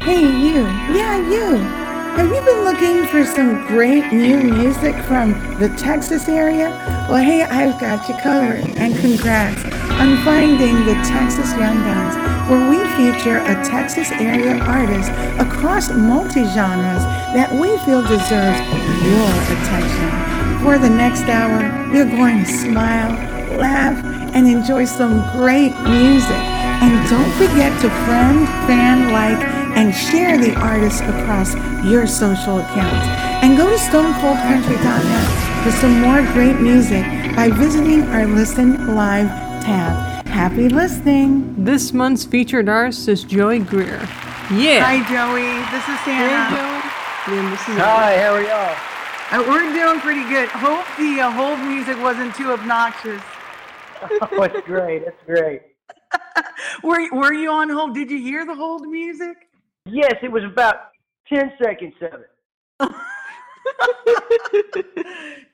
Hey, you. Yeah, you. Have you been looking for some great new music from the Texas area? Well, hey, I've got you covered. And congrats on finding the Texas Young Guns, where we feature a Texas area artist across multi genres that we feel deserves your attention. For the next hour, you're going to smile, laugh, and enjoy some great music. And don't forget to friend, fan, like, and share the artist across your social accounts. And go to stonecoldcountry.net for some more great music by visiting our Listen Live tab. Happy listening. This month's featured artist is Joey Greer. Yeah. Hi, Joey. This is Santa. Hey, Joey. And this is Hi, how are y'all? Uh, we're doing pretty good. Hope the uh, hold music wasn't too obnoxious. Oh, it's great. It's great. were, were you on hold? Did you hear the hold music? Yes, it was about 10 seconds of it. it,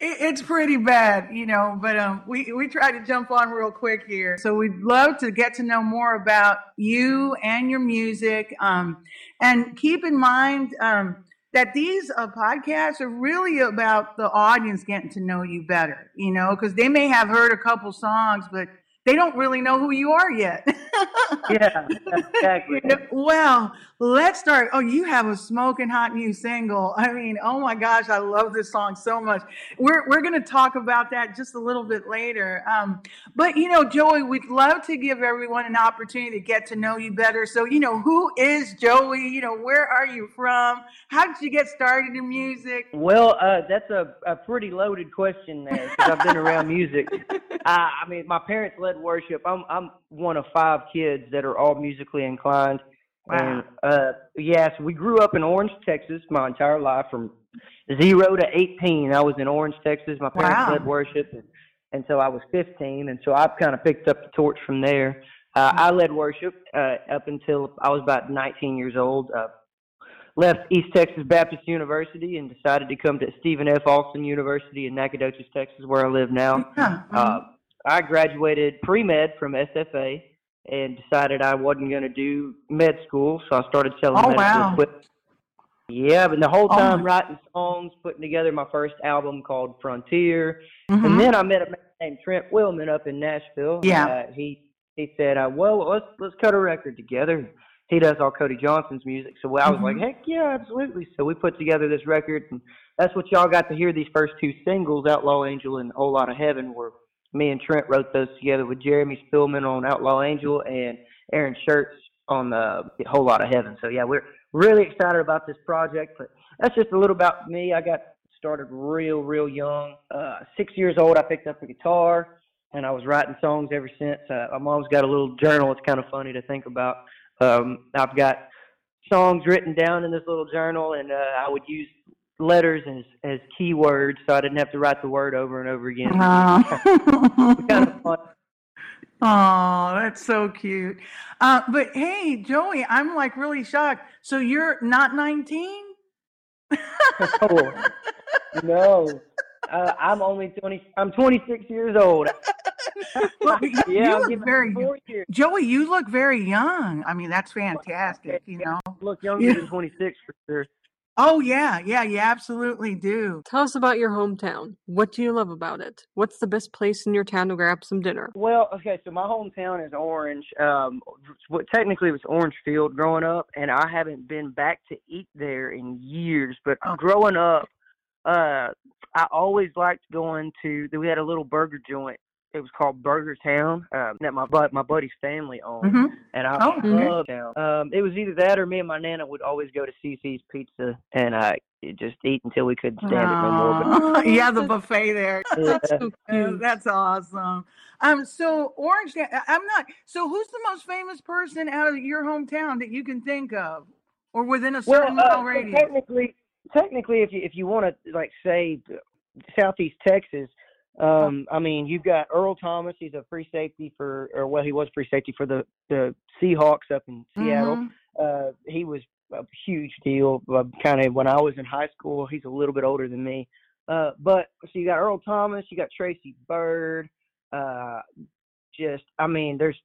it's pretty bad, you know, but um, we, we try to jump on real quick here. So we'd love to get to know more about you and your music. Um, and keep in mind um, that these uh, podcasts are really about the audience getting to know you better, you know, because they may have heard a couple songs, but they don't really know who you are yet. yeah, exactly. well, let's start. Oh, you have a smoking hot new single. I mean, oh my gosh, I love this song so much. We're we're going to talk about that just a little bit later. Um, but you know, Joey, we'd love to give everyone an opportunity to get to know you better. So, you know, who is Joey? You know, where are you from? How did you get started in music? Well, uh, that's a, a pretty loaded question there because I've been around music. I, I mean, my parents led worship. I'm I'm one of five kids that are all musically inclined. Wow. And uh yes, we grew up in Orange, Texas my entire life from zero to eighteen. I was in Orange, Texas. My parents Wow. led worship and, until I was fifteen and so I've kind of picked up the torch from there. Uh, I led worship uh, up until I was about 19 years old. Uh, left East Texas Baptist University and decided to come to Stephen F. Austin University in Nacogdoches, Texas, where I live now. Uh, I graduated pre med from SFA and decided I wasn't going to do med school, so I started selling Oh, medical wow. equipment. Yeah, but the whole Oh, time my- writing songs, putting together my first album called Frontier, Mhm. and then I met a man named Trent Willmon up in Nashville. Yeah. Uh, he he said, uh, "Well, let's let's cut a record together." He does all Cody Johnson's music, so I was Mhm. like, "Heck yeah, absolutely!" So we put together this record, and that's what y'all got to hear. These first two singles, "Outlaw Angel" and "A Whole Lot of Heaven," were me and Trent wrote those together with Jeremy Spillman on "Outlaw Angel" and Aaron Schertz on the "Whole Lot of Heaven." So yeah, we're really excited about this project. But that's just a little about me. I got started real, real young. Uh, six years old, I picked up a guitar, and I was writing songs ever since. Uh, my mom's got a little journal. It's kind of funny to think about. Um, I've got songs written down in this little journal, and uh, I would use letters as as keywords, so I didn't have to write the word over and over again. kind of fun. Oh, that's so cute. Uh, but hey, Joey, I'm like really shocked. So you're not 19? No, no. Uh, I'm only twenty. I'm 26 years old. Well, you, yeah, you look very. Joey, you look very young. I mean, that's fantastic, you know. Look younger Yeah. than 26 for sure. Oh yeah, yeah, you absolutely do. Tell us about your hometown. What do you love about it? What's the best place in your town to grab some dinner? Well, okay, so my hometown is Orange. Um, what technically was Orange Field growing up, and I haven't been back to eat there in years. But Oh. growing up, uh, I always liked going to. We had a little burger joint. It was called Burger Town um, that my bud, my buddy's family owned, hmm and I Oh, okay. loved town. Um, it was either that or me and my nana would always go to CiCi's Pizza and uh, just eat until we couldn't stand it no more. But yeah, the buffet there. That's Yeah. so Uh, cute. that's awesome. Um, so Orange, I- I'm not. So who's the most famous person out of your hometown that you can think of, or within a Well, certain uh, mile radius? technically, technically, if you if you want to like say Southeast Texas, um, I mean you've got Earl Thomas. He's a free safety for, or well, he was free safety for the the Seahawks up in Seattle. Mhm. Uh, he was a huge deal. Uh, kind of when I was in high school. He's a little bit older than me. Uh, but so you got Earl Thomas, you got Tracy Byrd. Uh, just I mean, there's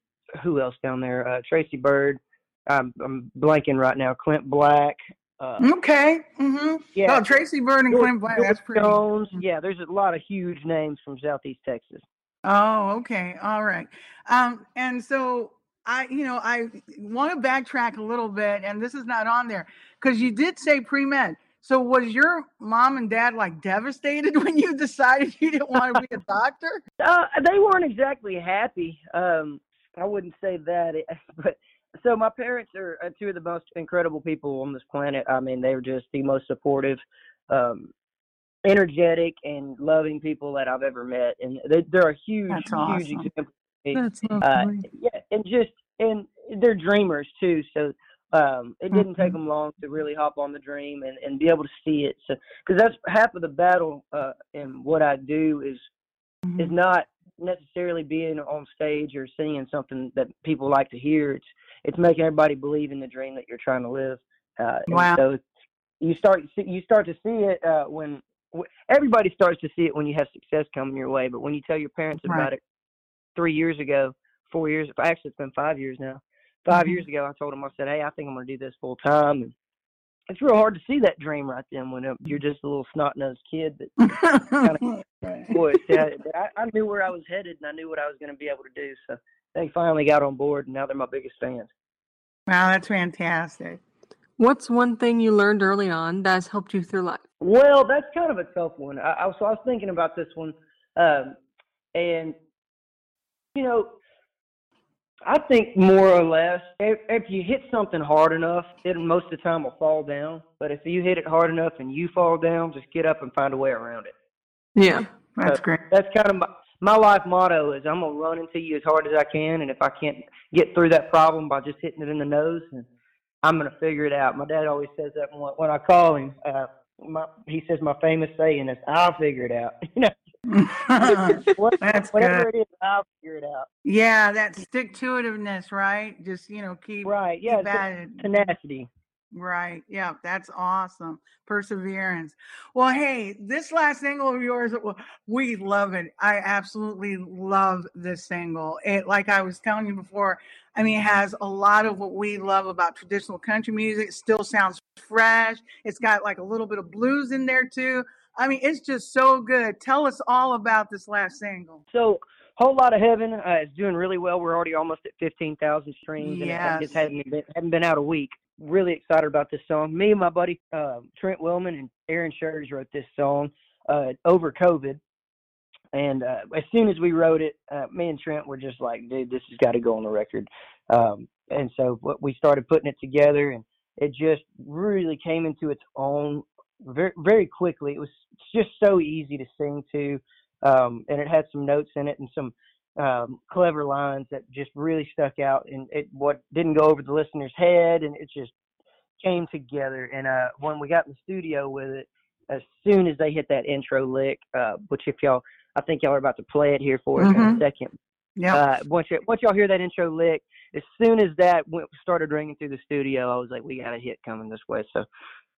who else down there? Uh, Tracy Byrd. I'm I'm blanking right now. Clint Black. Uh, Okay. Mm-hmm. yeah, Oh, Tracy Byrd and Clint Black. That's pretty. Jones. Yeah, there's a lot of huge names from Southeast Texas. Oh, okay. All right. Um, and so I, you know, I want to backtrack a little bit, and this is not on there because you did say pre med. So was your mom and dad like devastated when you decided you didn't want to be a doctor? Uh, they weren't exactly happy. Um, I wouldn't say that, but so my parents are uh, two of the most incredible people on this planet. I mean, they're just the most supportive, um, energetic, and loving people that I've ever met, and they, they're a huge, That's huge awesome. example. That's Uh, lovely. yeah, and just and they're dreamers too. So um, it didn't take Mhm. them long to really hop on the dream and, and be able to see it. So because that's half of the battle uh, in what I do is is Mhm. not necessarily being on stage or singing something that people like to hear. It's it's making everybody believe in the dream that you're trying to live. Uh, Wow. So you start you start to see it uh, when wh- everybody starts to see it when you have success coming your way. But when you tell your parents Right. about it three years ago, four years, actually it's been five years now. 5 Mhm. years ago, I told them I said, "Hey, I think I'm going to do this full time." And it's real hard to see that dream right then when uh, you're just a little snot nosed kid that Right. boy, yeah, I, I knew where I was headed and I knew what I was going to be able to do. So they finally got on board, and now they're my biggest fans. Wow, that's fantastic. What's one thing you learned early on that has helped you through life? Well, that's kind of a tough one. I, I, so I was thinking about this one, um, and you know, I think more or less, if, if you hit something hard enough, it most of the time will fall down. But if you hit it hard enough and you fall down, just get up and find a way around it. Yeah. That's Uh, great. That's kind of my, my life motto is I'm gonna run into you as hard as I can, and if I can't get through that problem by just hitting it in the nose, then I'm gonna figure it out. My dad always says that when, when I call him. Uh, my, he says my famous saying is "I'll figure it out." you know, what, That's whatever good. it is, I'll figure it out. Yeah, that stick to itiveness, right? Just you know, keep Right? Yeah, keep it's at it. tenacity. Right. Yeah, that's awesome. Perseverance. Well, hey, this last single of yours, we love it. I absolutely love this single. It, like I was telling you before, I mean, it has a lot of what we love about traditional country music. It still sounds fresh. It's got like a little bit of blues in there too. I mean, it's just so good. Tell us all about this last single. So, whole lot of heaven uh, is doing really well. We're already almost at fifteen thousand streams, and it just hasn't been hadn't been out a week. Really excited about this song. Me and my buddy uh, Trent Willmon and Aaron Sherge wrote this song uh, over COVID, and uh, as soon as we wrote it, uh, me and Trent were just like, "Dude, this has got to go on the record." Um, and so what we started putting it together, and it just really came into its own very very quickly. It was just so easy to sing to, um, and it had some notes in it and some um, clever lines that just really stuck out, and it what didn't go over the listener's head, and it just came together. And uh, when we got in the studio with it, as soon as they hit that intro lick, uh, which if y'all, I think y'all are about to play it here for us in a second. Yeah. Uh, once y- once y'all hear that intro lick, as soon as that went, started ringing through the studio, I was like, we got a hit coming this way. So,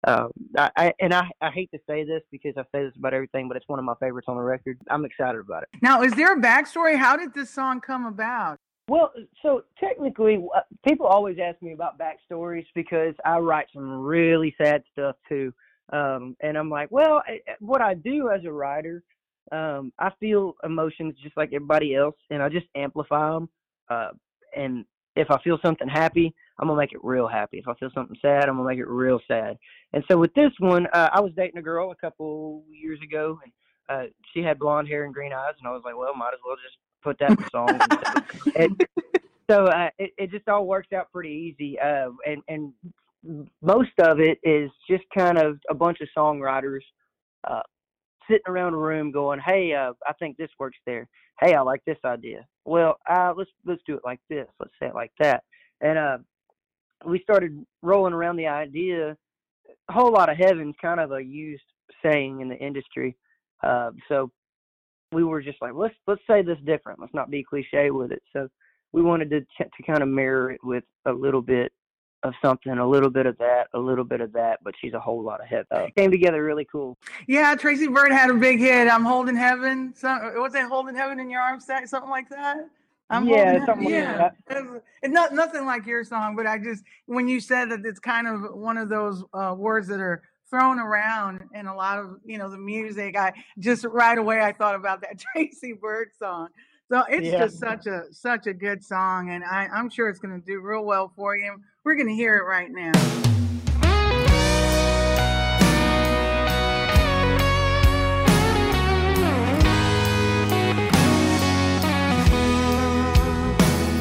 um, I, I and I I hate to say this because I say this about everything, but it's one of my favorites on the record. I'm excited about it. now, is there a backstory? How did this song come about? Well, so technically, uh, people always ask me about backstories because I write some really sad stuff too. Um, and I'm like, well, I, I- what I do as a writer, um, I feel emotions just like everybody else, and I just amplify them. Uh, and if I feel something happy, I'm gonna make it real happy. If I feel something sad, I'm gonna make it real sad. And so with this one, uh, I was dating a girl a couple years ago, and uh, she had blonde hair and green eyes, and I was like, well, might as well just put that in the song. And so it, so uh, it, it just all works out pretty easy. Uh, and and most of it is just kind of a bunch of songwriters uh, sitting around a room going, "Hey, uh, I think this works there. Hey, I like this idea. Well, uh, let's let's do it like this. Let's say it like that." And uh, we started rolling around the idea. A whole lot of heaven's kind of a used saying in the industry. Uh, so we were just like, let's let's say this different. Let's not be cliche with it. So we wanted to to kind of mirror it with a little bit of something, a little bit of that, a little bit of that, but she's a whole lot of head. Uh, came together really cool. Yeah, Tracy Byrd had a big hit. I'm holding heaven. Some what's that? Holding heaven in your arms, something like that. I'm Yeah, holding something like yeah. that. It's, it's not nothing like your song, but I just when you said that it's kind of one of those uh, words that are thrown around in a lot of you know the music. I just right away I thought about that Tracy Byrd song. So it's Yeah. just such a such a good song, and I, I'm sure it's going to do real well for you. We're going to hear it right now.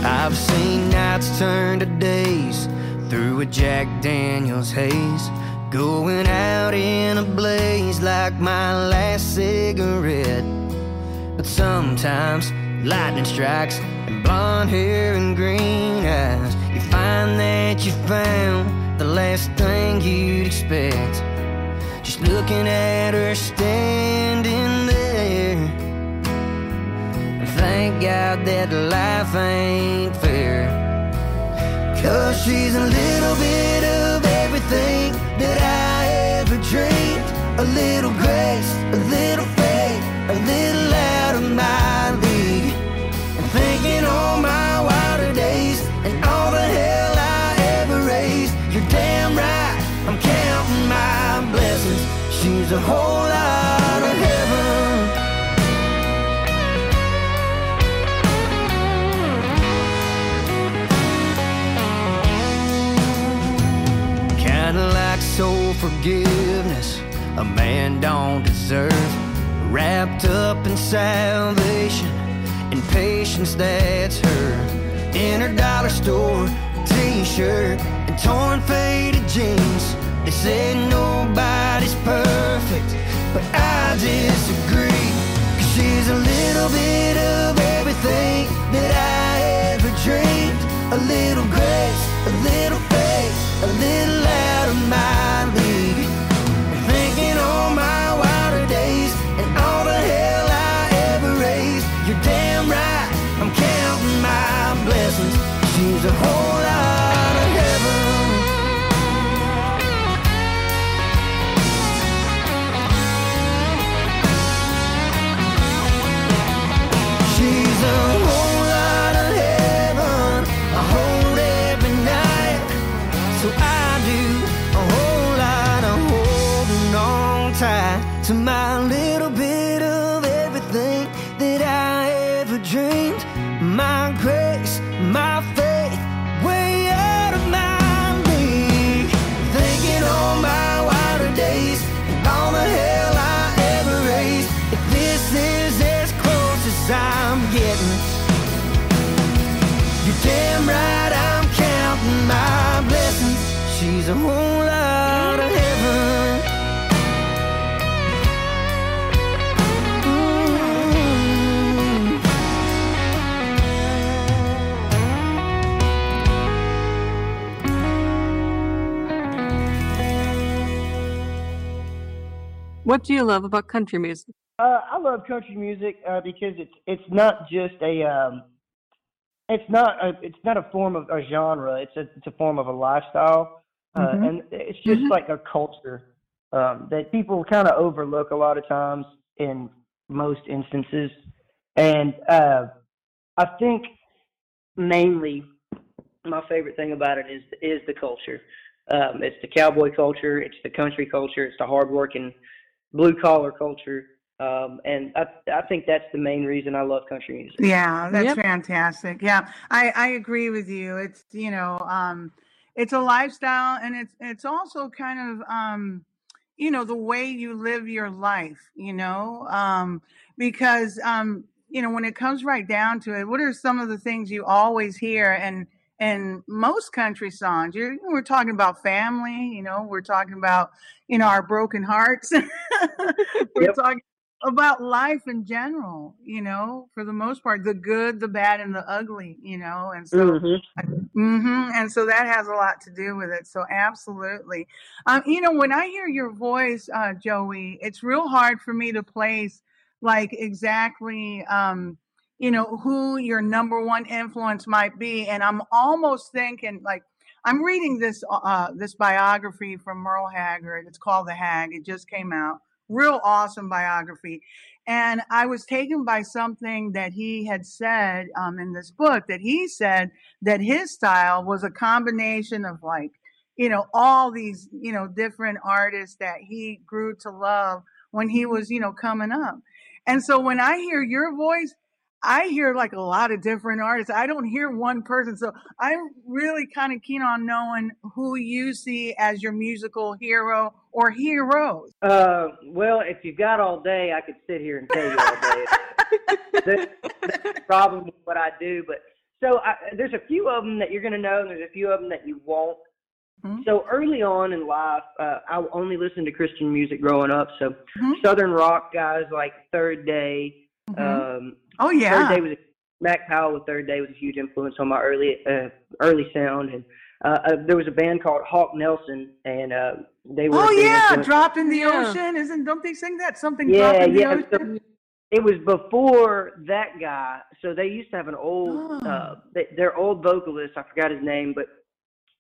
I've seen nights turn to days through a Jack Daniels haze. Going out in a blaze like my last cigarette. But sometimes lightning strikes and blonde hair and green eyes. You find that you found the last thing you'd expect. Just looking at her standing there. Thank God that life ain't fair. Cause she's a little bit of everything forgiveness, a man don't deserve. Wrapped up in salvation and patience that's her. In her dollar store, t shirt and torn faded jeans. Say nobody's perfect, but I disagree. Cause she's a little bit of everything that I ever dreamed. A little grace, a little faith, a little out of my league. What do you love about country music? Uh, I love country music uh, because it's it's not just a um, it's not a, it's not a form of a genre. It's a it's a form of a lifestyle, uh, Mhm. and it's just Mhm. like a culture um, that people kind of overlook a lot of times in most instances. And uh, I think mainly my favorite thing about it is is the culture. Um, it's the cowboy culture. It's the country culture. It's the hardworking blue collar culture. Um, and I, I think that's the main reason I love country music. Yeah, that's Yep. fantastic. Yeah, I, I agree with you. It's you know, um, it's a lifestyle, and it's it's also kind of um, you know the way you live your life. You know, um, because um, you know when it comes right down to it, what are some of the things you always hear and and most country songs? You're, we're talking about family. You know, we're talking about you know our broken hearts. we're Yep. talking about life in general, you know, for the most part, the good, the bad, and the ugly, you know, and so, Mm-hmm. hmm and so that has a lot to do with it. So absolutely, um, you know, when I hear your voice, uh, Joey, it's real hard for me to place like exactly, um, you know, who your number one influence might be, and I'm almost thinking like. I'm reading this uh, this biography from Merle Haggard. It's called The Hag. It just came out real awesome biography. And I was taken by something that he had said um, in this book that he said that his style was a combination of like, you know, all these, you know, different artists that he grew to love when he was, you know, coming up. And so when I hear your voice, I hear like a lot of different artists. I don't hear one person. So I'm really kind of keen on knowing who you see as your musical hero or heroes. Uh, well, if you've got all day, I could sit here and tell you all day. that's, the problem with what I do. But so I, there's a few of them that you're going to know, and there's a few of them that you won't. Mm-hmm. So early on in life, uh, I only listened to Christian music growing up. So mm-hmm. Southern rock guys like Third Day, Mm-hmm. Um, oh yeah. Third Day was Mac Powell with Third Day was a huge influence on my early uh, early sound, and uh, uh, there was a band called Hawk Nelson, and uh, they were. Oh yeah, dropped in the yeah. ocean, isn't? Don't they sing that something? Yeah, dropped in yeah. The ocean? So it was before that guy, so they used to have an old, oh. uh, they, their old vocalist. I forgot his name, but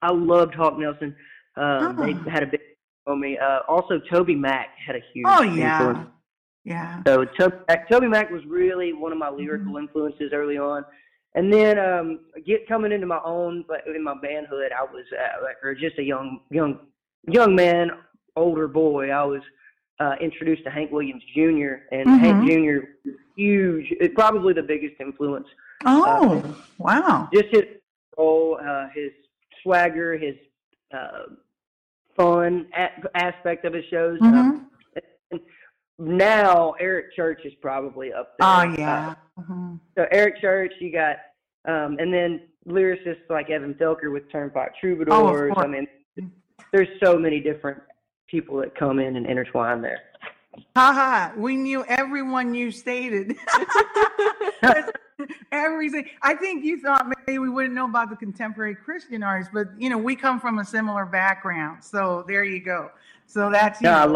I loved Hawk Nelson. Uh, oh. They had a big on me. Uh, also, TobyMac had a huge. Oh yeah. Influence. Yeah. So Toby, TobyMac was really one of my lyrical mm-hmm. influences early on. And then um get coming into my own but in my manhood I was uh, or just a young young young man, older boy, I was uh introduced to Hank Williams Jr. and mm-hmm. Hank Jr. huge probably the biggest influence. Oh, uh, wow. Just his role, uh his swagger, his uh fun a- aspect of his shows. Mm-hmm. Um, now Eric Church is probably up there. Oh yeah. Uh, mm-hmm. So Eric Church, you got, um, and then lyricists like Evan Felker with Turnpike Troubadours. Oh, I mean, there's so many different people that come in and intertwine there. Ha ha! We knew everyone you stated. Everything. I think you thought maybe we wouldn't know about the contemporary Christian artists, but you know we come from a similar background, so there you go. So that's yeah.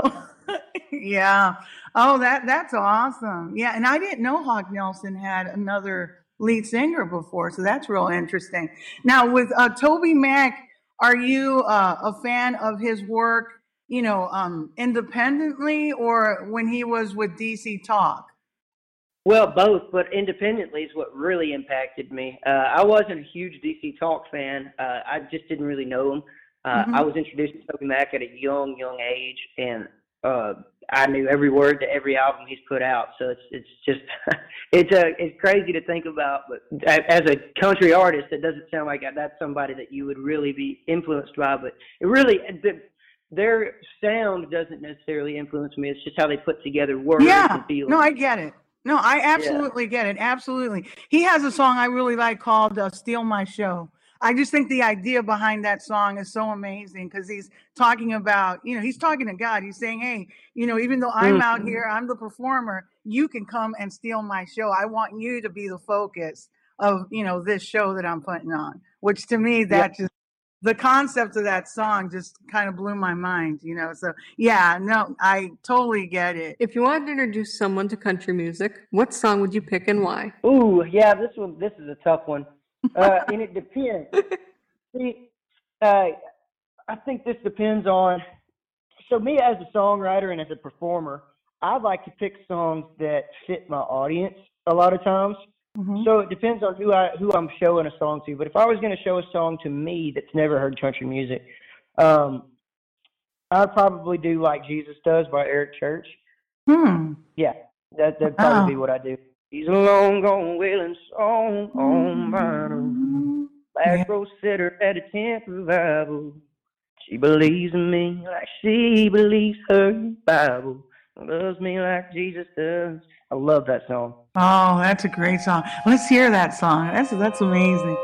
yeah. Oh, that that's awesome. Yeah, and I didn't know Hawk Nelson had another lead singer before, so that's real interesting. Now, with uh, TobyMac, are you uh, a fan of his work? You know, um, independently or when he was with DC Talk? Well, both, but independently is what really impacted me. Uh, I wasn't a huge DC Talk fan. Uh, I just didn't really know him. Uh, mm-hmm. I was introduced to TobyMac at a young, young age, and uh, I knew every word to every album he's put out. So it's it's just it's a uh, it's crazy to think about. But as a country artist, it doesn't sound like that's somebody that you would really be influenced by. But it really the, their sound doesn't necessarily influence me. It's just how they put together words yeah. and feelings. No, I get it. No, I absolutely yeah. get it. Absolutely. He has a song I really like called uh, "Steal My Show." I just think the idea behind that song is so amazing because he's talking about, you know, he's talking to God. He's saying, hey, you know, even though I'm out mm-hmm. here, I'm the performer, you can come and steal my show. I want you to be the focus of, you know, this show that I'm putting on, which to me, that yep. just, the concept of that song just kind of blew my mind, you know. So, yeah, no, I totally get it. If you wanted to introduce someone to country music, what song would you pick and why? Ooh, yeah, this one, this is a tough one uh, and it depends. See, uh, I think this depends on. So me as a songwriter and as a performer, I like to pick songs that fit my audience a lot of times. Mm-hmm. So it depends on who I who I'm showing a song to. But if I was going to show a song to me that's never heard country music, um, I'd probably do like Jesus Does by Eric Church. Hmm. Yeah, that that'd probably oh. be what I do. He's a long gone wailing song on vinyl. Back row sitter at a tent revival. She believes in me like she believes her Bible. Loves me like Jesus does. I love that song. Oh, that's a great song. Let's hear that song. That's that's amazing.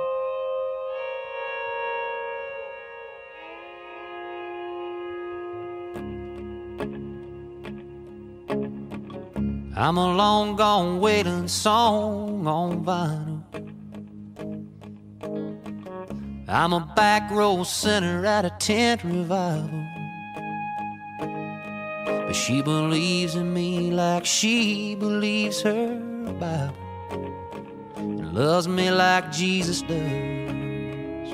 I'm a long gone waiting song on vinyl. I'm a back row sinner at a tent revival. But she believes in me like she believes her Bible. And loves me like Jesus does.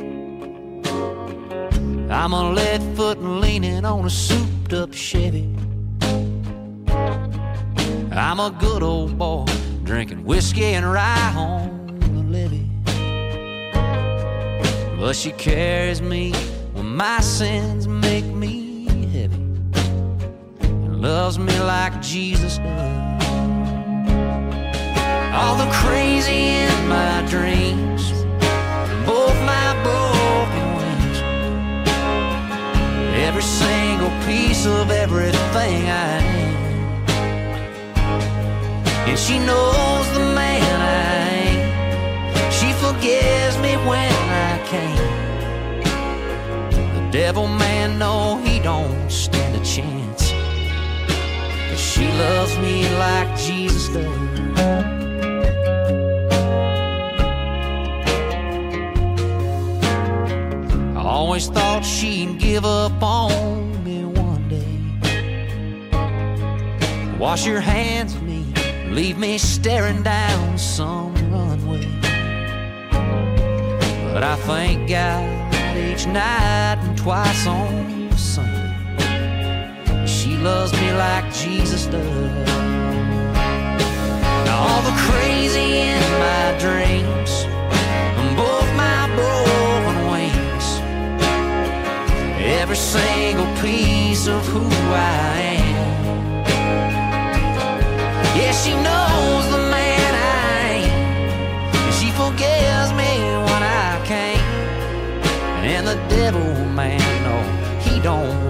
I'm a lead foot leaning on a souped up Chevy. I'm a good old boy, drinking whiskey and rye on the levee. But she carries me when my sins make me heavy. And loves me like Jesus does. All the crazy in my dreams, both my broken wings. Every single piece of everything I am. And she knows the man I am. She forgives me when I can't. The devil man, no, he don't stand a chance. But she loves me like Jesus does. I always thought she'd give up on me one day. Wash your hands leave me staring down some runway. But I thank God each night and twice on Sunday. She loves me like Jesus does. All the crazy in my dreams, and both my broken wings, every single piece of who I am. She knows the man I am, she forgives me when I can't. And the devil, man, no, he don't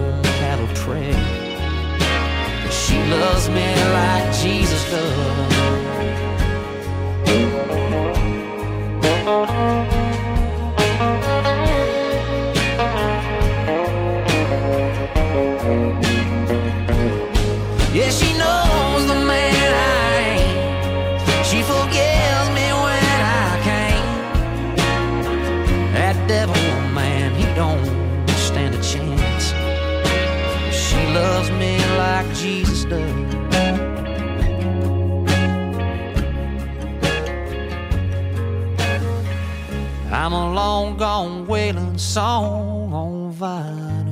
prayer. But she loves me like Jesus does. Jesus does. I'm a long gone wailing song on vinyl.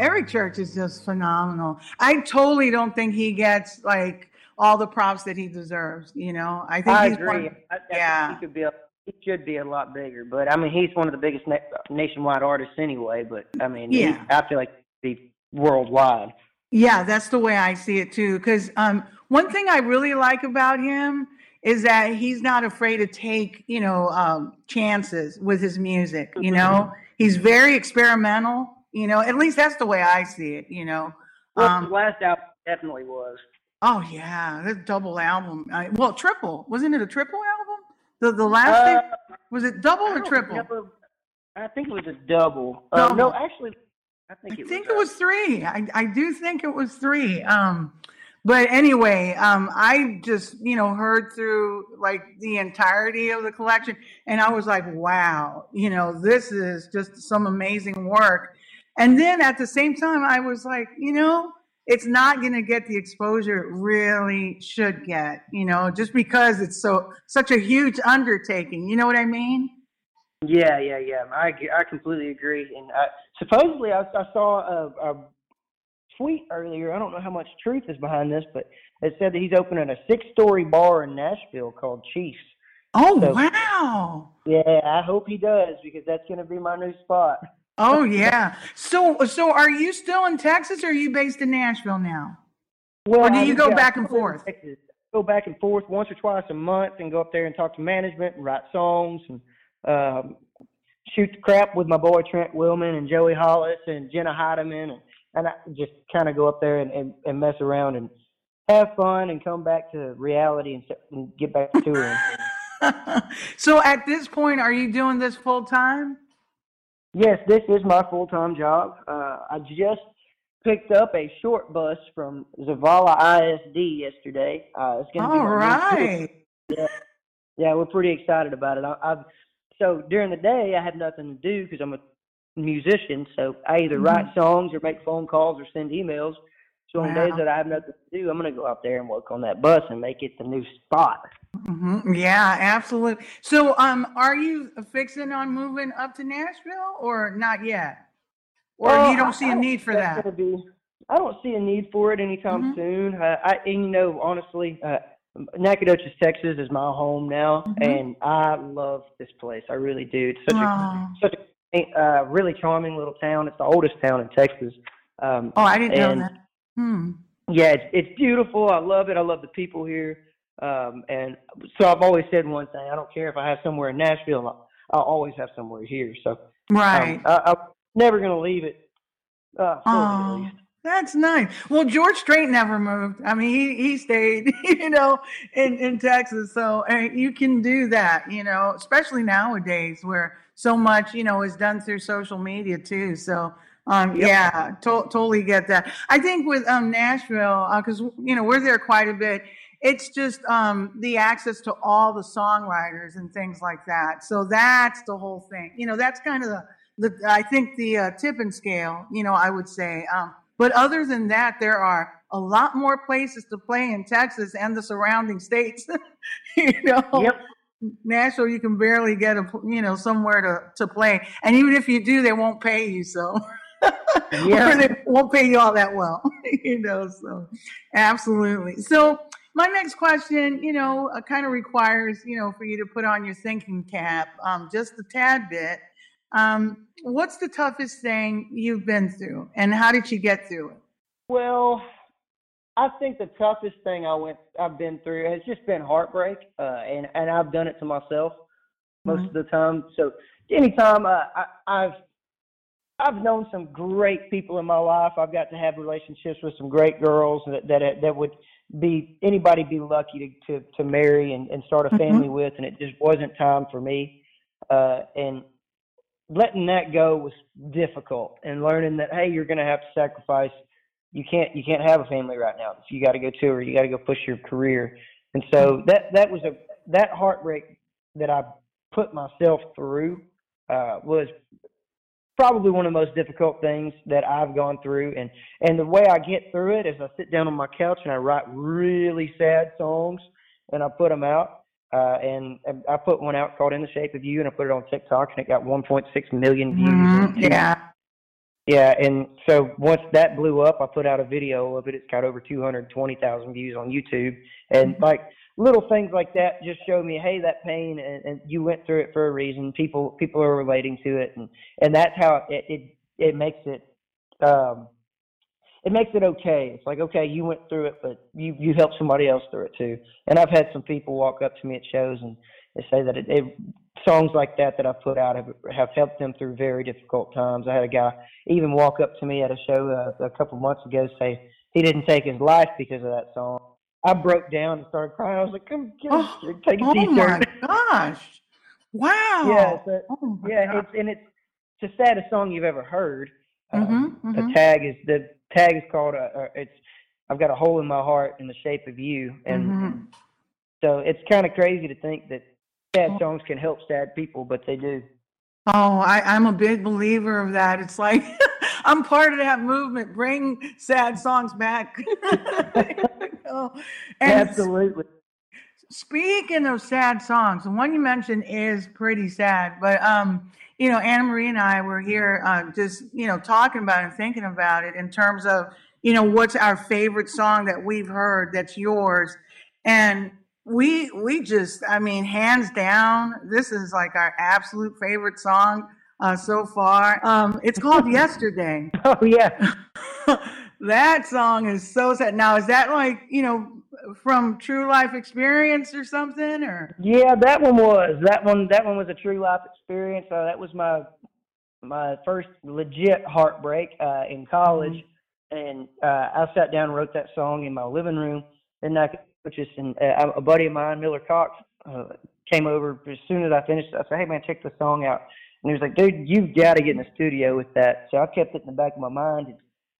Eric Church is just phenomenal. I totally don't think he gets like all the props that he deserves. You know, I think I he's agree. one- I, I yeah. think he could be a, he should be a lot bigger, but I mean he's one of the biggest na- nationwide artists anyway. But I mean, he- Yeah. I feel like he'd be worldwide. Yeah, that's the way I see it too. Because um, one thing I really like about him is that he's not afraid to take, you know, um, chances with his music. You know, he's very experimental. You know, at least that's the way I see it. You know. Well, Um, last album definitely was. oh yeah, the double album. I, well, triple wasn't it a triple album? The the last Uh, thing was it double or triple? I think it was a double. Uh, no, actually, I I think it think was. it was three. I, I do think it was three. Um, but anyway, um, I just you know heard through like the entirety of the collection, and I was like, wow, you know, this is just some amazing work. And then at the same time, I was like, you know, it's not going to get the exposure it really should get, you know, just because it's so such a huge undertaking. You know what I mean? Yeah, yeah, yeah. I I completely agree. And I, supposedly, I, I saw a, a tweet earlier. I don't know how much truth is behind this, but it said that he's opening a six-story bar in Nashville called Chiefs. Oh So- wow. Yeah, I hope he does because that's going to be my new spot. Oh yeah. So so are you still in Texas or are you based in Nashville now? Well, Or do I- you go yeah, back and live in forth? Texas. Go back and forth once or twice a month, and go up there and talk to management and write songs and um, shoot the crap with my boy Trent Willmon and Joey Hollis and Jenna Heideman, and, and I just kind of go up there and, and, and mess around and have fun and come back to reality and, and get back to touring. so at this point are you doing this full time? Yes, this is my full time job. Uh, I just picked up a short bus from Zavalla ISD yesterday. Uh, it's going to be All new tour. Yeah, we're pretty excited about it. I, I've so during the day I have nothing to do because I'm a musician. So I either Mhm. write songs or make phone calls or send emails. So on Wow. days that I have nothing to do, I'm gonna go out there and work on that bus and make it the new spot. hmm Yeah, absolutely. So um are you fixing on moving up to Nashville or not yet? Or Well, you don't see I a need for that? Be. I don't see a need for it anytime Mhm. soon. Uh, I, and you know, honestly, uh, Nacogdoches, Texas, is my home now, Mhm. and I love this place. I really do. It's such a Oh. such a uh, really charming little town. It's the oldest town in Texas. Um, Oh, I didn't know that. Hmm. yeah, it's it's beautiful. I love it. I love the people here. Um, and so I've always said one thing. I don't care if I have somewhere in Nashville. I'll, always have somewhere here. So um, Right. I, I'm never gonna leave it. Uh, fully, at least. that's nice. Well, George Strait never moved. I mean, he, he stayed, you know, in, in Texas. So uh, you can do that, you know, especially nowadays where so much, you know, is done through social media too. So, um, Yep. yeah, to- totally get that. I think with um, Nashville, because, you know, we're there quite a bit. It's just um, the access to all the songwriters and things like that. So that's the whole thing. You know, that's kind of the, the I think the uh, tip and scale, you know, I would say. Um, but other than that, there are a lot more places to play in Texas and the surrounding states. you know, Yep. Nashville, you can barely get a you know somewhere to to play, and even if you do, they won't pay you. So. Yeah. they won't pay you all that well, you know. So, absolutely. So, my next question, you know, uh, kind of requires, you know, for you to put on your thinking cap, um, just a tad bit. Um, what's the toughest thing you've been through, and how did you get through it? Well, I think the toughest thing I went I've been through has just been heartbreak, uh, and and I've done it to myself most of the time. So anytime uh, I, I've I've known some great people in my life. I've got to have relationships with some great girls that that that would be anybody be lucky to to, to marry and, and start a family with, and it just wasn't time for me. Uh, and letting that go was difficult, and learning that hey, you're going to have to sacrifice. You can't you can't have a family right now. So you got to go tour. You got to go push your career. And so that that was a that heartbreak that I put myself through uh, was probably one of the most difficult things that I've gone through. And and the way I get through it is I sit down on my couch and I write really sad songs and I put them out. Uh, and, and I put one out called "In the Shape of You" and I put it on TikTok and it got 1.6 million views. Mhm, yeah. Yeah, and so once that blew up, I put out a video of it. It's got over 220,000 views on YouTube, and like little things like that just show me, hey, that pain, and, and you went through it for a reason. People people are relating to it, and and that's how it it it makes it um it makes it okay. It's like okay, you went through it, but you you helped somebody else through it too. And I've had some people walk up to me at shows and they say that it, it songs like that that I've put out have have helped them through very difficult times. I had a guy even walk up to me at a show uh, a couple months ago say he didn't take his life because of that song. I broke down and started crying. I was like, "Come, get Oh, take a oh my t-shirt." gosh! Wow. Yeah, so, Oh yeah, God. it's and it's it's the saddest song you've ever heard. Um, Mhm, The mhm. tag is the tag is called uh, uh, it's I've got a hole in my heart in the shape of you, and Mhm. so it's kind of crazy to think that sad Oh. songs can help sad people, but they do. Oh, I, I'm a big believer of that. It's like I'm part of that movement. Bring sad songs back. And Absolutely. Speaking of sad songs, the one you mentioned is pretty sad. But um, you know, Anna Marie and I were here uh, just you know talking about and thinking about it in terms of you know what's our favorite song that we've heard that's yours, and we we just I mean hands down this is like our absolute favorite song uh, so far. Um, it's called Yesterday. Oh yeah. that song is so sad. Now is that like you know from true life experience or something or? Yeah, that one was that one. That one was a true life experience. Uh, that was my my first legit heartbreak uh, in college, and uh, I sat down and wrote that song in my living room. And I just and uh, a buddy of mine, Miller Cox, uh, came over as soon as I finished. I said, "Hey man, check the song out." And he was like, "Dude, you've got to get in the studio with that." So I kept it in the back of my mind. And,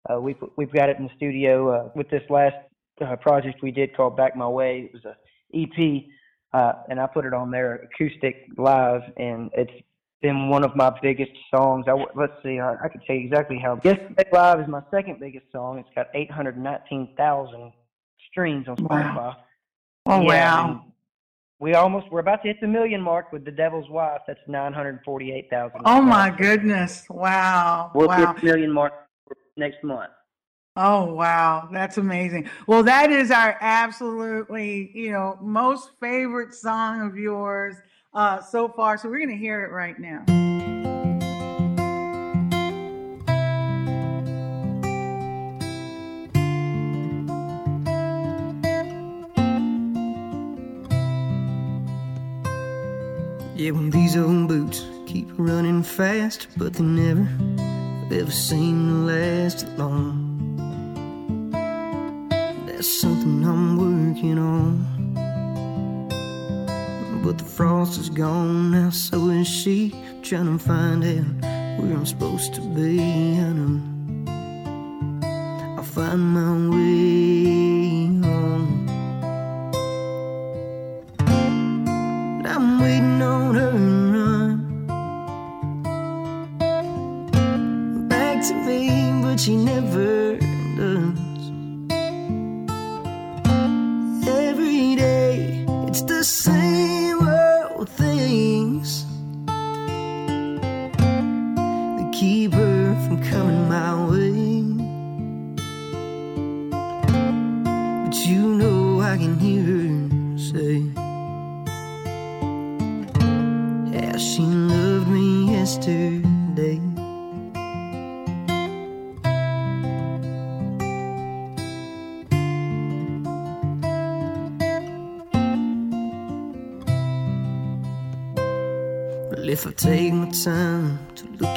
uh, we've we've got it in the studio uh, with this last uh, project we did called Back My Way. It was a EP, uh, and I put it on there acoustic live, and it's been one of my biggest songs. I, let's see, I, I can tell you exactly how. Yesterday Live is my second biggest song. It's got 819,000 streams on Wow. Spotify. Oh Yeah, wow! We almost we're about to hit the million mark with The Devil's Wife. That's 948,000. Oh my goodness! Wow! We'll wow! hit the million mark next month. Oh, wow. That's amazing. Well, that is our absolutely, you know, most favorite song of yours uh, so far. So we're going to hear it right now. Yeah, when these old boots keep running fast, but they never ever seem to last long. That's something I'm working on. But the frost is gone now, so is she. Trying to find out where I'm supposed to be. Um, I know I'll find my way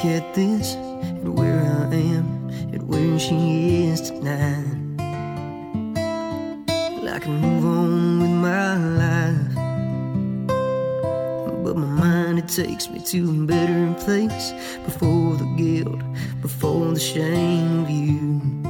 at this, and where I am, and where she is tonight, I can move on with my life. But my mind, it takes me to a better place before the guilt, before the shame of you.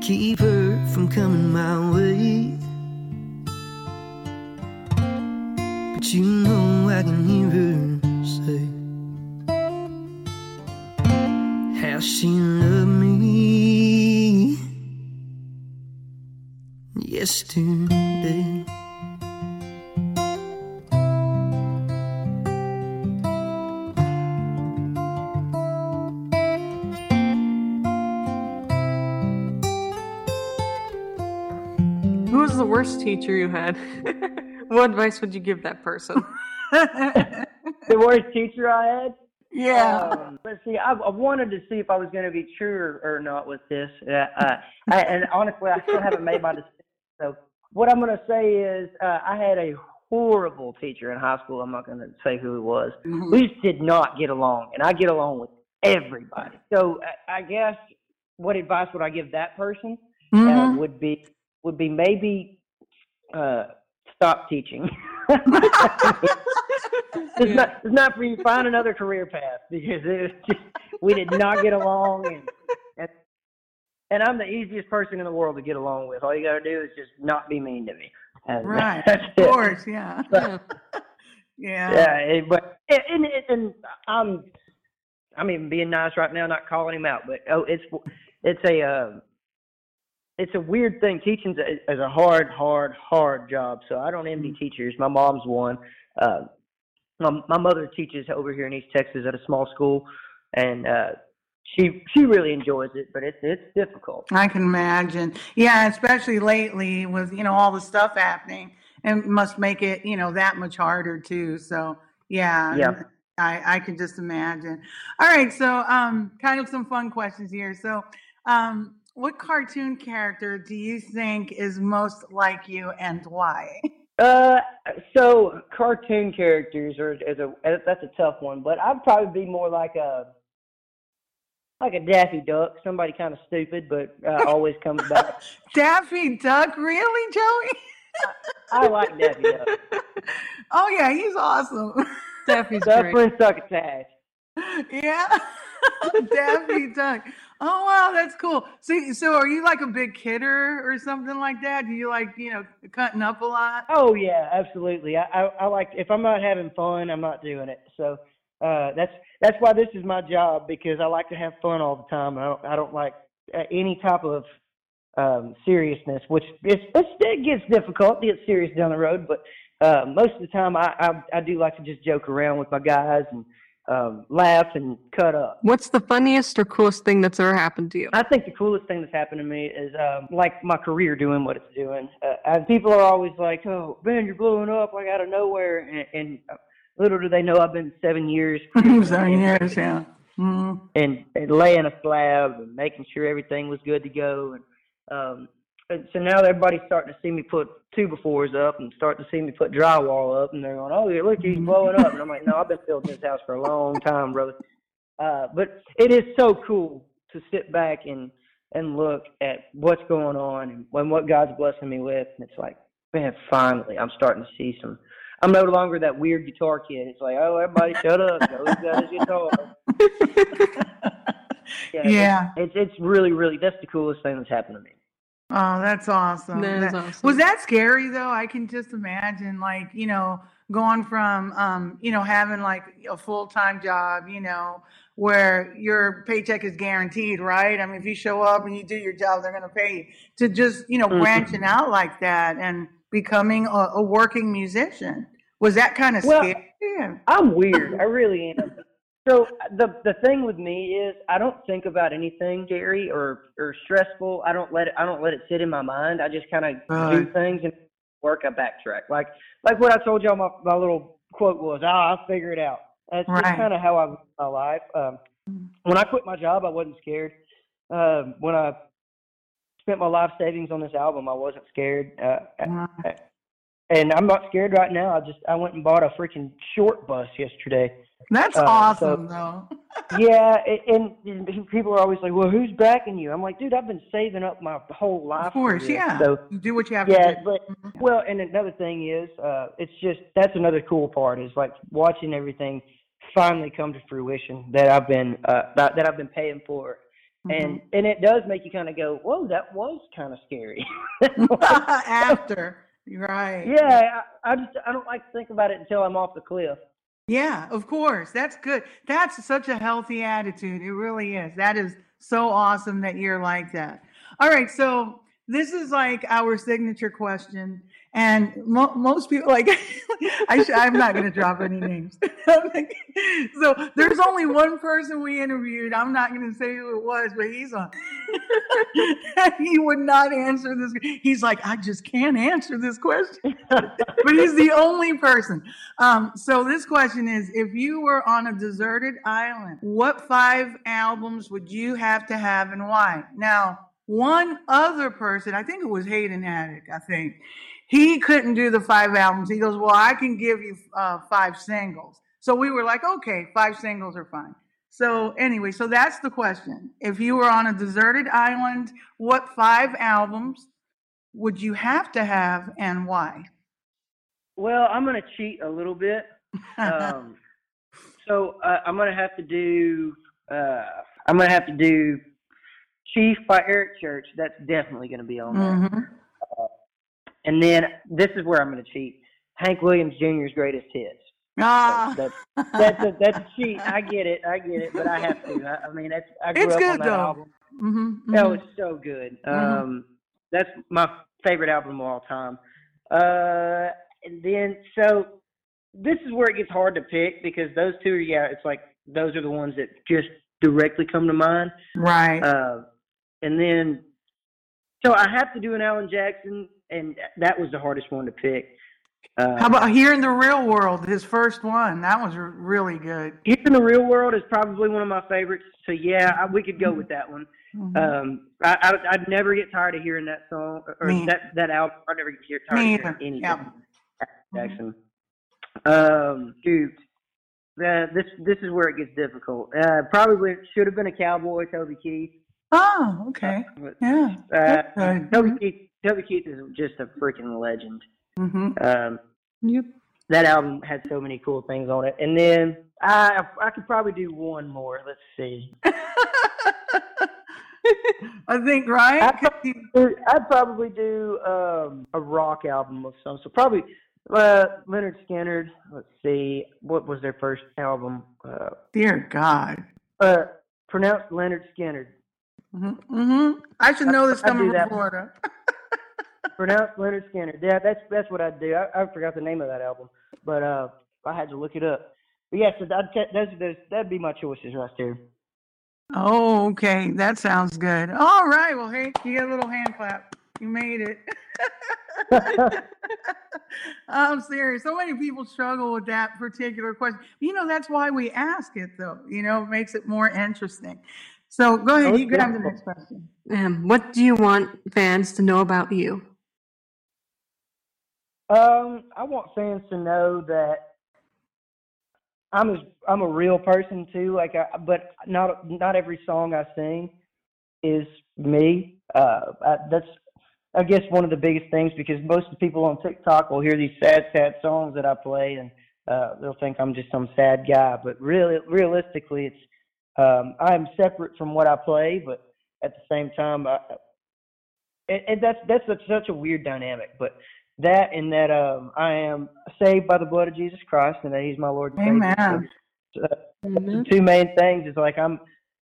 Keep her from coming my way. But you know I can hear her say how she loved me yesterday. Teacher you had? what advice would you give that person? The worst teacher I had. yeah. Um, let's see. I, I wanted to see if I was going to be true or, or not with this, uh, uh, I, and honestly, I still haven't made my decision. So what I'm going to say is, uh, I had a horrible teacher in high school. I'm not going to say who it was. Mhm. We just did not get along, and I get along with everybody. So I, I guess what advice would I give that person? Uh, Mhm. would be would be maybe uh, stop teaching. it's not it's not for you. Find another career path because it just we did not get along, and, and and I'm the easiest person in the world to get along with. All you got to do is just not be mean to me. And Right. Of it. course. Yeah. Yeah. Yeah. Yeah, it, but and, and and I'm I'm even being nice right now, not calling him out, but oh, it's it's a uh, it's a weird thing. Teaching is a hard, hard, hard job. So I don't envy teachers. My mom's one. Uh, my my mother teaches over here in East Texas at a small school, and uh, she she really enjoys it, but it's it's difficult. I can imagine. Yeah, especially lately with, you know, all the stuff happening and must make it, you know, that much harder too. So, yeah. Yeah. I, I can just imagine. All right. So, um, kind of some fun questions here. So, um, what cartoon character do you think is most like you and why? Uh, so cartoon characters are is a that's a tough one, but I'd probably be more like a like a Daffy Duck, somebody kind of stupid, but uh, always comes back. Daffy Duck? Really, Joey? I like Daffy Duck. oh, yeah. He's awesome. Daffy's great. Suffer and succotash. yeah. Daffy Duck. Oh wow, that's cool. So, so are you like a big kidder or something like that? Do you like, you know, cutting up a lot? Oh yeah, absolutely. I, I I like if I'm not having fun, I'm not doing it. So uh, that's that's why this is my job because I like to have fun all the time. I don't I don't like uh, any type of um, seriousness, which it's, it's, it gets difficult to get serious down the road. But uh, most of the time, I, I I do like to just joke around with my guys and um, laugh and cut up. What's the funniest or coolest thing that's ever happened to you? I think the coolest thing that's happened to me is um, like my career doing what it's doing. Uh, and people are always like, "Oh, man, you're blowing up like out of nowhere," and, and uh, little do they know I've been seven years Seven years, yeah. Mhm. and, and laying a slab and making sure everything was good to go. And, um, and so now everybody's starting to see me put two-by-fours up and starting to see me put drywall up, and they're going, "Oh, yeah, look, he's blowing up." And I'm like, "No, I've been building this house for a long time, brother." Uh, but it is so cool to sit back and and look at what's going on and, and what God's blessing me with, and it's like, man, finally, I'm starting to see some. I'm no longer that weird guitar kid. It's like, oh, everybody, shut up. Joey's got his guitar. Yeah, Yeah. It's it's really really that's the coolest thing that's happened to me. Oh, that's awesome. That is That- awesome. Was that scary though? I can just imagine like, you know, going from um, you know, having like a full-time job, you know, where your paycheck is guaranteed, right? I mean, if you show up and you do your job, they're going to pay you. To just, you know, Mhm. branching out like that and becoming a, a working musician. Was that kind of Well, scary? I'm weird. I really am. So the the thing with me is I don't think about anything scary or or stressful. I don't let it I don't let it sit in my mind. I just kind of do things and work. I backtrack. Like like what I told y'all my my little quote was. Ah, I'll figure it out. That's Right. kind of how I live my life. Um, when I quit my job, I wasn't scared. Um, when I spent my life savings on this album, I wasn't scared. Uh, Wow. And I'm not scared right now. I just I went and bought a freaking short bus yesterday. That's Uh, so- awesome though. yeah, and, and people are always like, "Well, who's backing you?" I'm like, "Dude, I've been saving up my whole life." Of course, this." yeah. So You do what you have yeah, to do. but well, and another thing is, uh, it's just that's another cool part is like watching everything finally come to fruition that I've been uh, that, that I've been paying for, Mm-hmm. and and it does make you kind of go, "Whoa, that was kind of scary." After. Right. yeah, I, I just I don't like to think about it until I'm off the cliff. Yeah, of course. That's good. That's such a healthy attitude. It really is. That is so awesome that you're like that. All right. So this is like our signature question. And mo- most people like, I sh- I'm not going to drop any names. so there's only one person we interviewed. I'm not going to say who it was, but he's on. he would not answer this. He's like, I just can't answer this question. but he's the only person. Um, so this question is: If you were on a deserted island, what five albums would you have to have, and why? Now, one other person, I think it was Hayden Attic. I think he couldn't do the five albums. He goes, "Well, I can give you uh, five singles." So we were like, "Okay, five singles are fine." So anyway, so that's the question. If you were on a deserted island, what five albums would you have to have, and why? Well, I'm gonna cheat a little bit. um, so uh, I'm gonna have to do. Uh, I'm gonna have to do Chief by Eric Church. That's definitely gonna be on there. Mhm. And then this is where I'm gonna cheat. Hank Williams Jr.'s greatest hits. Ah. That's that's a, that's a cheat. I get it. I get it. But I have to. I, I mean, that's I grew It's up good, on that though. album. Mm-hmm, That was so good. Mhm. Um, that's my favorite album of all time. Uh, and then so this is where it gets hard to pick because those two, are yeah, it's like those are the ones that just directly come to mind. Right. Uh, and then, so I have to do an Alan Jackson, and that was the hardest one to pick. Uh, How about here in the real world? His first one. That was r- really good. Here in the Real World is probably one of my favorites. So yeah, I, we could go with that one. Mhm. Um, I, I I'd never get tired of hearing that song or Me- that that album. I never get tired Me of either. hearing anything. Yeah. Jackson. Um, shoot. Uh, this this is where it gets difficult. Uh, probably should have been a cowboy, Toby Keith. Oh, okay. But, Yeah. uh, That's good. Toby Keith, Toby Keith is just a freaking legend. hmm Um, Yep. that album had so many cool things on it. And then I I could probably do one more. Let's see. I think right. I'd probably, do- I'd probably do um, a rock album of some. So probably uh, Lynyrd Skynyrd. Let's see. What was their first album? Uh, Dear God. uh, pronounced Leonard Skinner. hmm hmm I should know this coming from. Florida. pronounced Leonard Skinner. Yeah, that's that's what I'd do. I, I forgot the name of that album, but uh, I had to look it up. But yeah, so I'd, ta- those, those, that'd be my choices right there. Oh, okay. That sounds good. All right. Well, hey, you get a little hand clap. You made it. I'm serious. So many people struggle with that particular question. You know, that's why we ask it, though. You know, it makes it more interesting. So go ahead. Oh, You grab the next question. Um, what do you want fans to know about you? Um, I want fans to know that I'm a, I'm a real person too. Like, I, but not not every song I sing is me. Uh, I, that's I guess one of the biggest things because most of the people on TikTok will hear these sad, sad songs that I play and uh, they'll think I'm just some sad guy. But really, realistically, it's um, I'm separate from what I play, but at the same time, I, and, and that's that's such, such a weird dynamic. But that and that um, I am saved by the blood of Jesus Christ and that He's my Lord and Savior. Amen. So, uh, the two main things is like I'm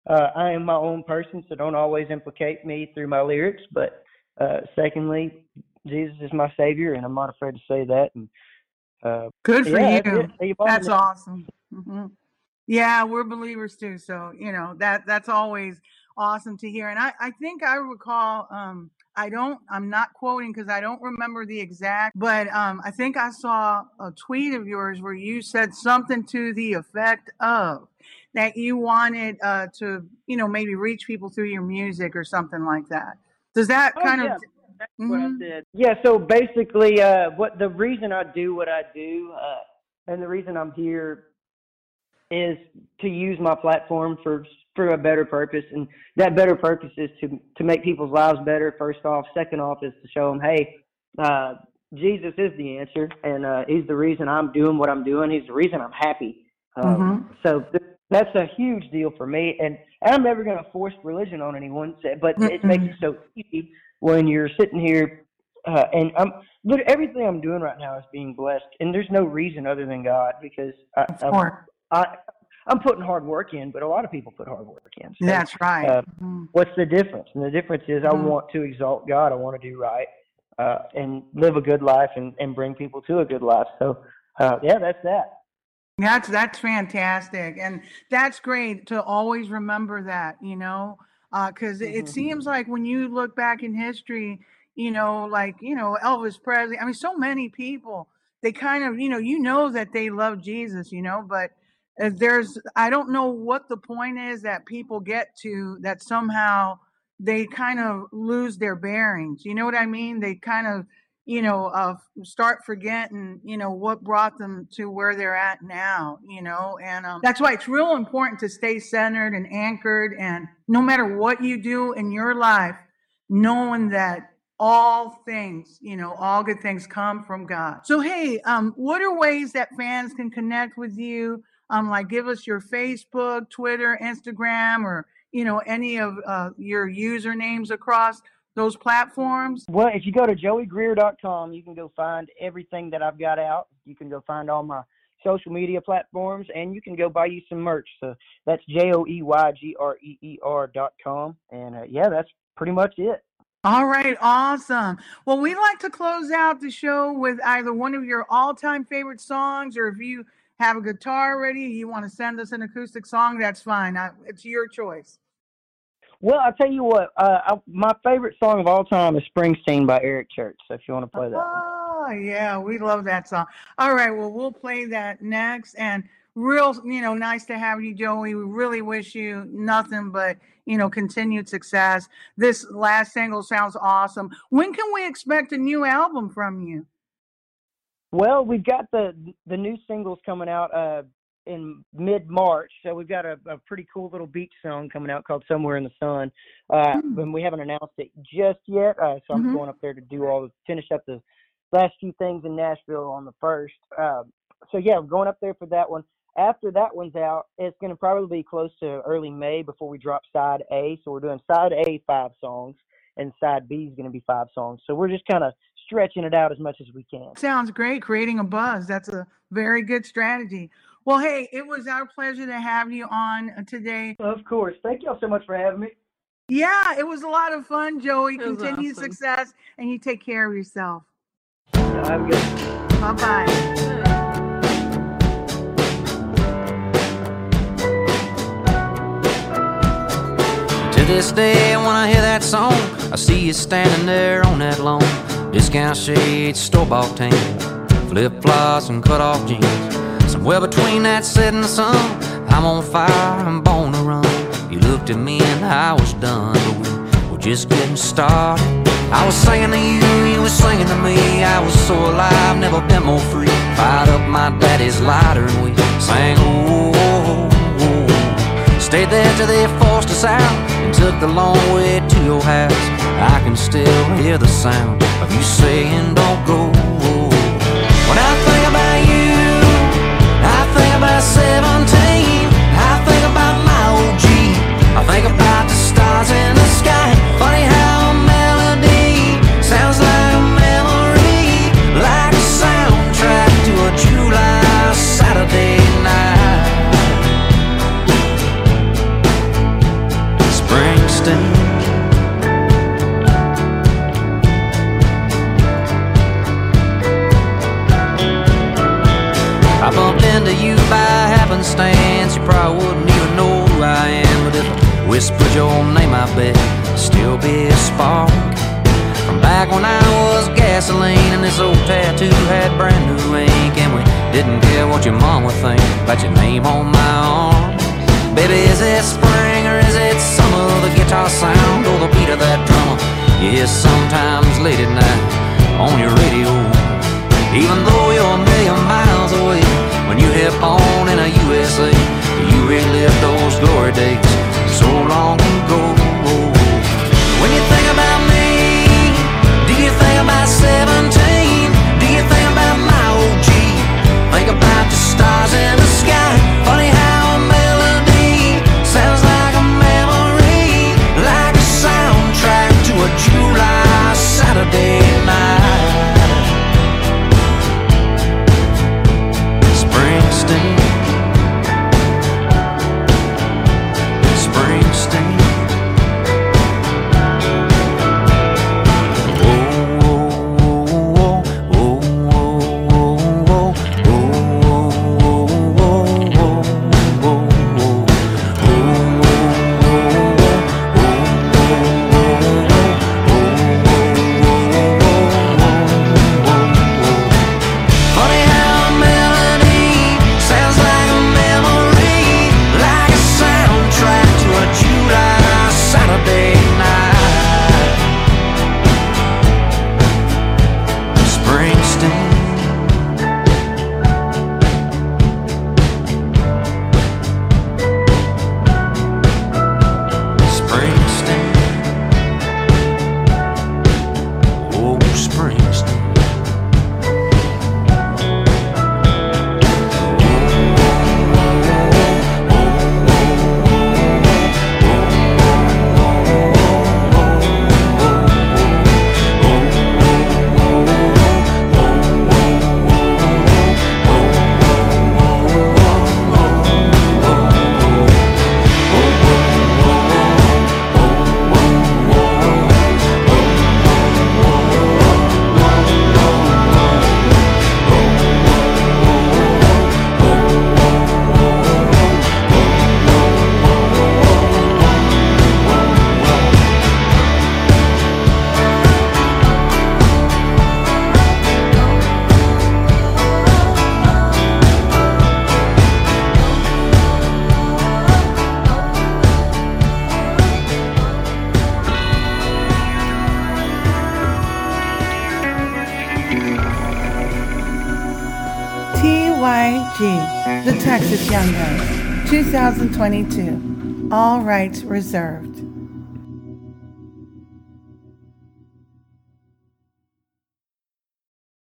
uh, I am my own person, so don't always implicate me through my lyrics. But uh, secondly, Jesus is my Savior, and I'm not afraid to say that. And uh, Good for yeah, you. that's it. You bought That's me. awesome. hmm Yeah, we're believers too. So, you know, that that's always awesome to hear. And I, I think I recall, um, I don't, I'm not quoting because I don't remember the exact, but um, I think I saw a tweet of yours where you said something to the effect of that you wanted uh, to, you know, maybe reach people through your music or something like that. Does that Oh, kind yeah. of, That's what I Mhm. said. Yeah. So basically, uh, what the reason I do what I do, uh, and the reason I'm here, is to use my platform for for a better purpose, and that better purpose is to to make people's lives better. First off, second off is to show them, hey, uh, Jesus is the answer, and uh, He's the reason I'm doing what I'm doing. He's the reason I'm happy. Um, So th- that's a huge deal for me, and, and I'm never going to force religion on anyone. But it makes it so easy when you're sitting here, uh, and I'm. But everything I'm doing right now is being blessed, and there's no reason other than God because I, I'm, I, I'm putting hard work in, but a lot of people put hard work in. So, that's right. uh, Mhm. what's the difference? And the difference is I Mhm. want to exalt God. I want to do right uh, and live a good life and, and bring people to a good life. So, uh, yeah, that's that. That's that's fantastic, and that's great to always remember that, you know, because it Mhm. seems like when you look back in history, you know, like you know Elvis Presley. I mean, so many people they kind of, you know, you know that they love Jesus, you know, but uh, there's I don't know what the point is that people get to that somehow they kind of lose their bearings. You know what I mean? They kind of you know, uh, start forgetting, you know, what brought them to where they're at now, you know, and um, that's why it's real important to stay centered and anchored. And no matter what you do in your life, knowing that all things, you know, all good things come from God. So, hey, um, what are ways that fans can connect with you? Um, like give us your Facebook, Twitter, Instagram, or, you know, any of uh, your usernames across those platforms. Well, if you go to joeygreer.com, you can go find everything that I've got out. You can go find all my social media platforms, and you can go buy you some merch. So that's J O E Y G R E E R dot com. And uh, yeah, that's pretty much it. All right, awesome. Well, we like to close out the show with either one of your all-time favorite songs, or if you have a guitar ready, you want to send us an acoustic song, that's fine. I, it's your choice. Well, I'll tell you what. Uh, I, my favorite song of all time is "Springsteen" by Eric Church. So if you want to play that, one. Oh, yeah, we love that song. All right, well, we'll play that next. And real, you know, nice to have you, Joey. We really wish you nothing but, you know, continued success. This last single sounds awesome. When can we expect a new album from you? Well, we've got the the new singles coming out uh, in mid March, so we've got a, a pretty cool little beach song coming out called "Somewhere in the Sun." Uh, Mm. and we haven't announced it just yet, uh, so I'm Mhm. going up there to do all the finish up the last few things in Nashville on the first. Um, so yeah, I'm going up there for that one. After that one's out, it's going to probably be close to early May before we drop side A. So we're doing side A five songs, and side B is going to be five songs. So we're just kind of stretching it out as much as we can. Sounds great, creating a buzz. That's a very good strategy. Well, hey, it was our pleasure to have you on uh, today. Of course. Thank y'all so much for having me. Yeah, it was a lot of fun, Joey. It was Continued awesome. success, and you take care of yourself. Y'all have a good Bye bye. To this day, when I hear that song, I see you standing there on that lawn. Discount shades, store bought tan, flip flops, and cut off jeans. Somewhere between that set and the sun, I'm on fire, I'm born to run. You looked at me and I was done, but we were just getting started. I was singing to you, you were singing to me. I was so alive, never been more free. Fired up my daddy's lighter and we sang, oh, oh, oh. Stayed there till they forced us out and took the long way to your house. I can still hear the sound of you saying, Don't go. When I think about you, I think about 17. I think about my old Jeep. I think about by happenstance. You probably wouldn't even know who I am, but if I whispered your name, I bet it'd still be a spark. From back when I was gasoline and this old tattoo had brand new ink, and we didn't care what your mom would think about your name on my arm. Baby, is it spring or is it summer? The guitar sound or the beat of that drummer? Yes, sometimes late at night on your radio. Even though you're a million miles you hit on in a USA, you relive those glory days so long ago. When you think about me, do you think about 17? Do you think about my Jeep? Think about the stars in the sky. Young Guns, 2022. All rights reserved.